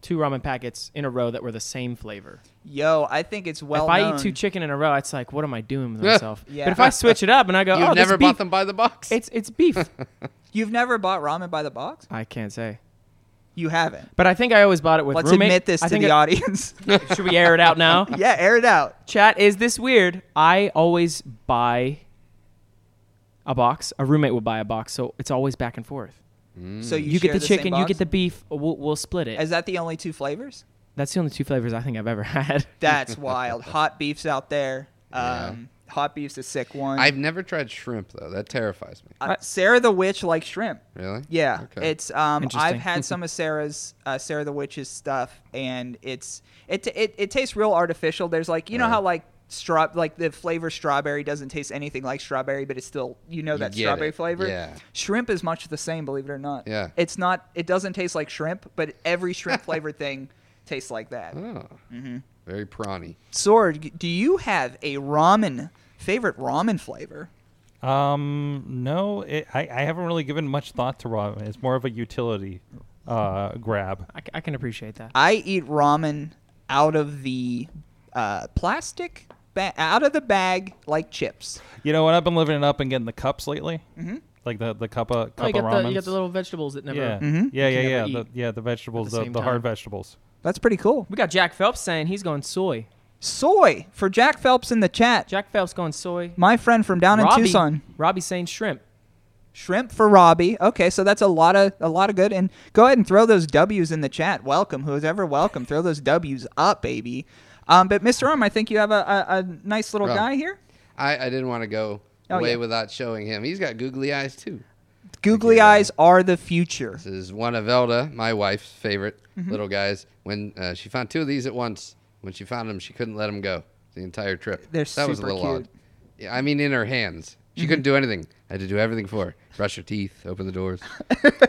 two ramen packets in a row that were the same flavor. Yo, I think it's well if I known. eat two chicken in a row, it's like, what am I doing with myself? Yeah. But if I switch it up and I go, You've oh, this never beef, bought them by the box. It's it's beef. You've never bought ramen by the box? I can't say, You haven't. but I think I always bought it with Let's roommate. admit this I to think the it- audience. Should we air it out now? yeah, air it out. Chat, is this weird? I always buy a box. A roommate will buy a box, so it's always back and forth. So you, You, get share the same chicken, you box? get the beef. We'll, we'll split it. Is that the only two flavors? That's the only two flavors I think I've ever had. That's wild. Hot beef's out there. Yeah. Um, Hot beef's a sick one. I've never tried shrimp though. That terrifies me. Uh, Sarah the Witch likes shrimp. Really? Yeah, Okay. it's um. I've had some of Sarah's uh, Sarah the Witch's stuff, and it's it it, it tastes real artificial. There's like you know Right. how like straw like the flavor strawberry doesn't taste anything like strawberry, but it's still you know that get strawberry it. flavor. Yeah. Shrimp is much the same, believe it or not. Yeah. It's not. It doesn't taste like shrimp, but every shrimp flavored thing tastes like that. Oh. Mm-hmm. Very prawny. Sorg, do you have a ramen favorite ramen flavor? Um, no, it, I, I haven't really given much thought to ramen. It's more of a utility uh, grab. I, c- I can appreciate that. I eat ramen out of the uh, plastic, ba- out of the bag like chips. You know what? I've been living it up and getting the cups lately. Mm-hmm. Like the the cup of cup Oh, you of ramen. you got the little vegetables that never. yeah. Mm-hmm. yeah, yeah, yeah, the, yeah. The vegetables, the the, the hard vegetables. That's pretty cool. We got Jack Phelps saying he's going soy. Soy for Jack Phelps in the chat. Jack Phelps going soy. My friend from down Robbie, in Tucson. Robbie saying shrimp. Shrimp for Robbie. Okay, so that's a lot of a lot of good. And go ahead and throw those W's in the chat. Welcome, who's ever welcome. Throw those W's up, baby. Um, but Mr. Arm, I think you have a, a, a nice little Oh. guy here. I, I didn't want to go Oh, away yeah. without showing him. He's got googly eyes too. Googly Yeah. eyes are the future. This is one of Velda, my wife's favorite Mm-hmm. little guys. When uh, she found two of these at once, when she found them, she couldn't let them go the entire trip. They're that was a little cute. Mm-hmm. odd. Yeah, I mean, in her hands, she couldn't do anything. I had to do everything for her: brush her teeth, open the doors.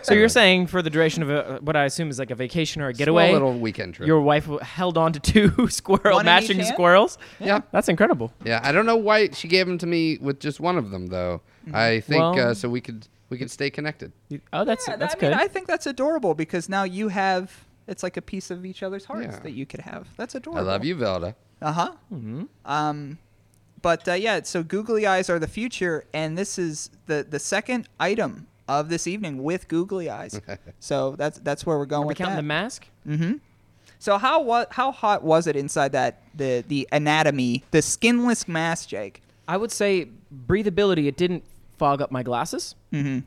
So you're saying for the duration of a, what I assume is like a vacation or a Small getaway, little weekend trip. your wife held on to two squirrel One in matching each hand? squirrels. yeah, That's incredible. yeah. I don't know why she gave them to me with just one of them though. Mm-hmm. I think Well- uh, so we could we could stay connected. You- Oh, that's Yeah, that's I good. mean, I think that's adorable because now you have it's like a piece of each other's hearts Yeah. that you could have. That's adorable. I love you, Velda. Uh huh. Mm-hmm. Um, but uh, yeah, so googly eyes are the future, and this is the the second item of this evening with googly eyes. so that's that's where we're going Are we with counting that. the mask? mm-hmm. So how what how hot was it inside that the the anatomy the skinless mask, Jake? I would say breathability. It didn't fog up my glasses, Mm-hmm.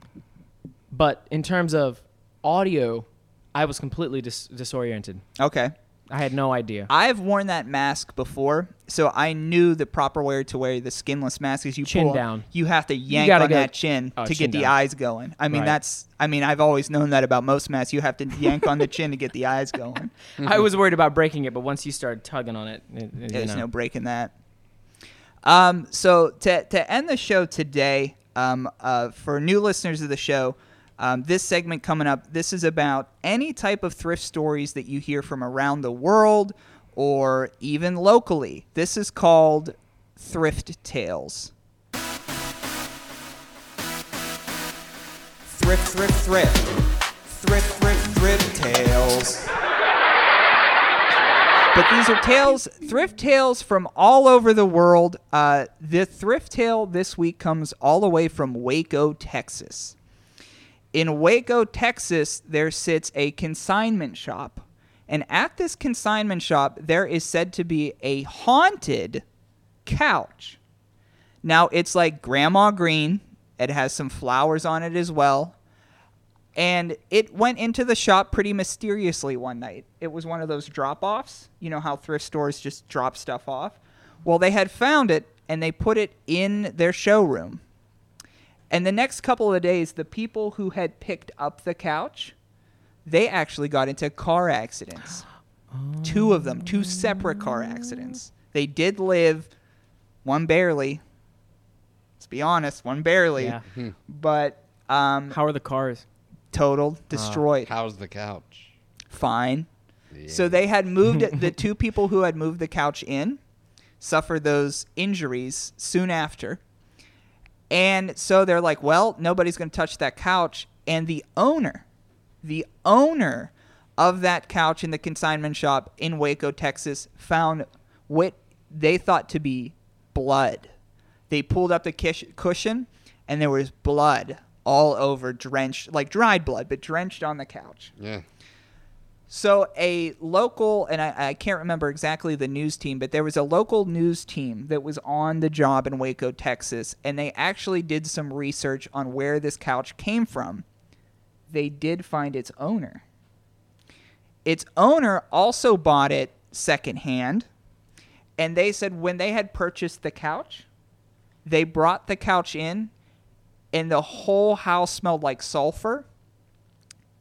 but in terms of audio, I was completely dis- disoriented. Okay. I had no idea. I've worn that mask before, so I knew the proper way to wear the skinless mask is you Chin pull, down. You have to yank on go- that chin Oh, to chin get the eyes going. I mean, Right. that's. I mean, I've always known that about most masks. You have to yank on the chin to get the eyes going. I was worried about breaking it, but once you started tugging on it, it, it- There's know. no breaking that. Um, so to to end the show today, um, uh, for new listeners of the show, um, this segment coming up, this is about any type of thrift stories that you hear from around the world or even locally. This is called thrift tales. Thrift, thrift, thrift. Thrift, thrift, thrift tales. But these are tales, thrift tales from all over the world. Uh, the thrift tale this week comes all the way from Waco, Texas. In Waco, Texas, there sits a consignment shop. And at this consignment shop, there is said to be a haunted couch. Now, it's like Grandma Green. It has some flowers on it as well and it went into the shop pretty mysteriously one night. It was one of those drop offs. You know how thrift stores just drop stuff off? Well, they had found it and they put it in their showroom. And the next couple of days, the people who had picked up the couch, they actually got into car accidents. Two of them, two separate car accidents. They did live, one barely. Let's be honest, one barely. Yeah. But um, How are the cars? Totaled, uh, destroyed. How's the couch? Fine. So they had moved the two people who had moved the couch in suffered those injuries soon after. And so they're like, well, nobody's going to touch that couch. And the owner, the owner of that couch in the consignment shop in Waco, Texas, found what they thought to be blood. They pulled up the cushion, and there was blood all over, drenched, like dried blood, but drenched on the couch. Yeah. So a local, and I, I can't remember exactly the news team, but there was a local news team that was on the job in Waco, Texas, and they actually did some research on where this couch came from. They did find its owner. Its owner also bought it secondhand, and they said when they had purchased the couch, they brought the couch in, and the whole house smelled like sulfur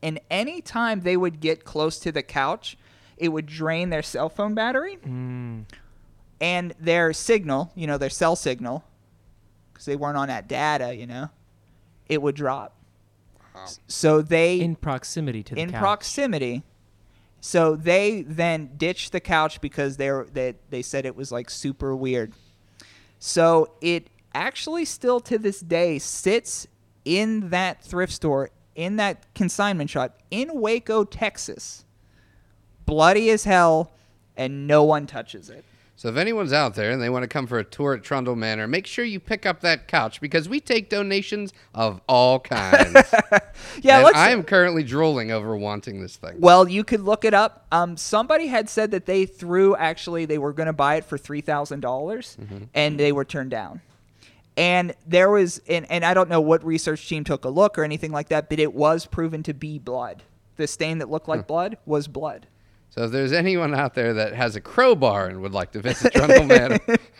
and anytime they would get close to the couch, it would drain their cell phone battery mm. and their signal, you know, their cell signal, because they weren't on that data, you know, it would drop. S- So they In proximity to the couch. in couch. proximity. So they then ditched the couch because they were, they they said it was like super weird. So it actually still to this day sits in that thrift store in that consignment shop in Waco, Texas. Bloody as hell and no one touches it. So if anyone's out there and they want to come for a tour at Trundle Manor, make sure you pick up that couch because we take donations of all kinds. Yeah, I am currently drooling over wanting this thing. Well, you could look it up. Um, somebody had said that they threw actually they were going to buy it for three dollars, and they were turned down. And there was, and, and I don't know what research team took a look or anything like that, but it was proven to be blood. The stain that looked like blood was blood. So if there's anyone out there that has a crowbar and would like to visit Trundle Manor,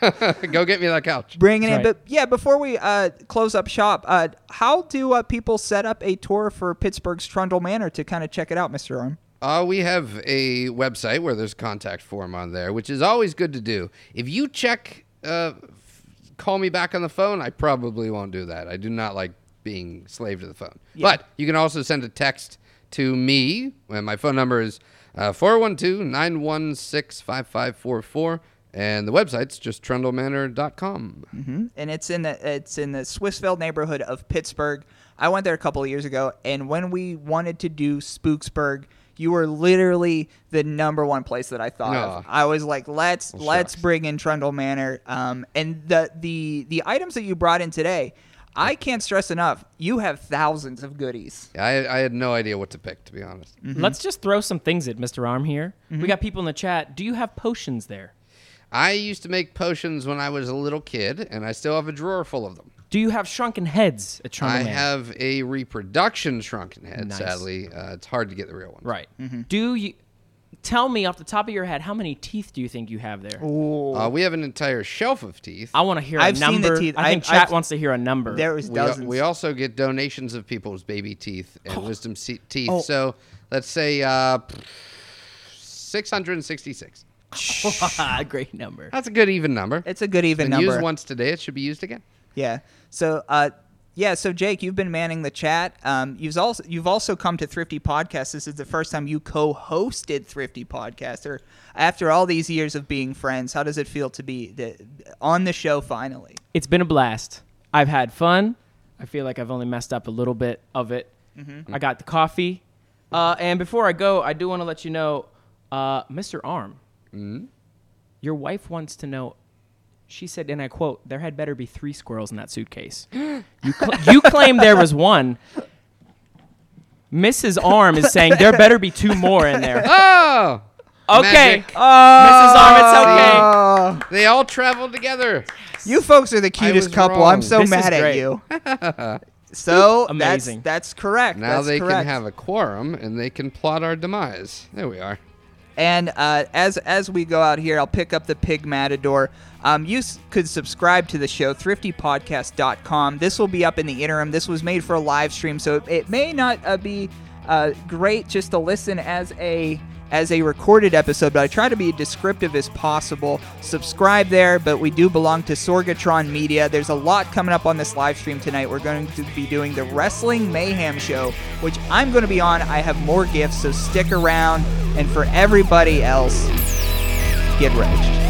go get me that couch. Bringing in, That's but yeah, before we uh, close up shop, uh, how do uh, people set up a tour for Pittsburgh's Trundle Manor to kind of check it out, Mister Arm? Uh, we have a website where there's a contact form on there, which is always good to do. If you check, uh, f- call me back on the phone, I probably won't do that. I do not like being slave to the phone. But you can also send a text to me. And my phone number is uh, 412 916 5544. And the website's just trundlemanor.com. and it's in the it's in the Swissvale neighborhood of Pittsburgh. I went there a couple of years ago, and when we wanted to do Spooksburg, you were literally the number one place that I thought of. I was like, let's Well, let's shucks. bring in Trundle Manor. Um, and the the the items that you brought in today, I can't stress enough. You have thousands of goodies. I, I had no idea what to pick, to be honest. Let's just throw some things at Mr. Arm here. We got people in the chat. Do you have potions there? I used to make potions when I was a little kid, and I still have a drawer full of them. Do you have shrunken heads at Trundle I Manor? have a reproduction shrunken head. Nice. Sadly, uh, it's hard to get the real one. Right. Do you? tell me off the top of your head, how many teeth do you think you have there? Uh, we have an entire shelf of teeth. I want to hear a I've seen the number. teeth. I think I've- chat I've- wants to hear a number. There is was We, al- dozens. we also get donations of people's baby teeth and wisdom se- teeth. Oh. So let's say uh, 666. Great number. That's a good even number. it's a good even number. used once today. It should be used again. Yeah. So, uh, yeah. So, Jake, you've been manning the chat. Um, you've also you've also come to Thrifty Podcast. This is the first time you co-hosted Thrifty Podcast. Or after all these years of being friends, how does it feel to be the, on the show finally? It's been a blast. I've had fun. I feel like I've only messed up a little bit of it. Mm-hmm. I got the coffee. Uh, and before I go, I do want to let you know, uh, Mr. Arm, Mm-hmm. your wife wants to know. She said, and I quote, "There had better be three squirrels in that suitcase." you cl- you claim there was one. Mrs. Arm is saying there better be two more in there. Oh, Okay, Magic. Mrs. Arm, it's okay. Oh, they all traveled together. you folks are the cutest couple. wrong. I'm so This is mad at great. you. so Amazing. That's, that's correct. Now That's they correct. can have a quorum and they can plot our demise. There we are. And uh, as as we go out here, I'll pick up the Pig Matador. Um, you s- could subscribe to the show, thriftypodcast.com. This will be up in the interim. This was made for a live stream, so it, it may not uh, be uh, great just to listen as a as a recorded episode, but I try to be descriptive as possible. Subscribe there, but we do belong to Sorgatron Media. There's a lot coming up on this live stream tonight. We're going to be doing the Wrestling Mayhem Show, which I'm going to be on. I have more gifts, so stick around. And for everybody else, get ready.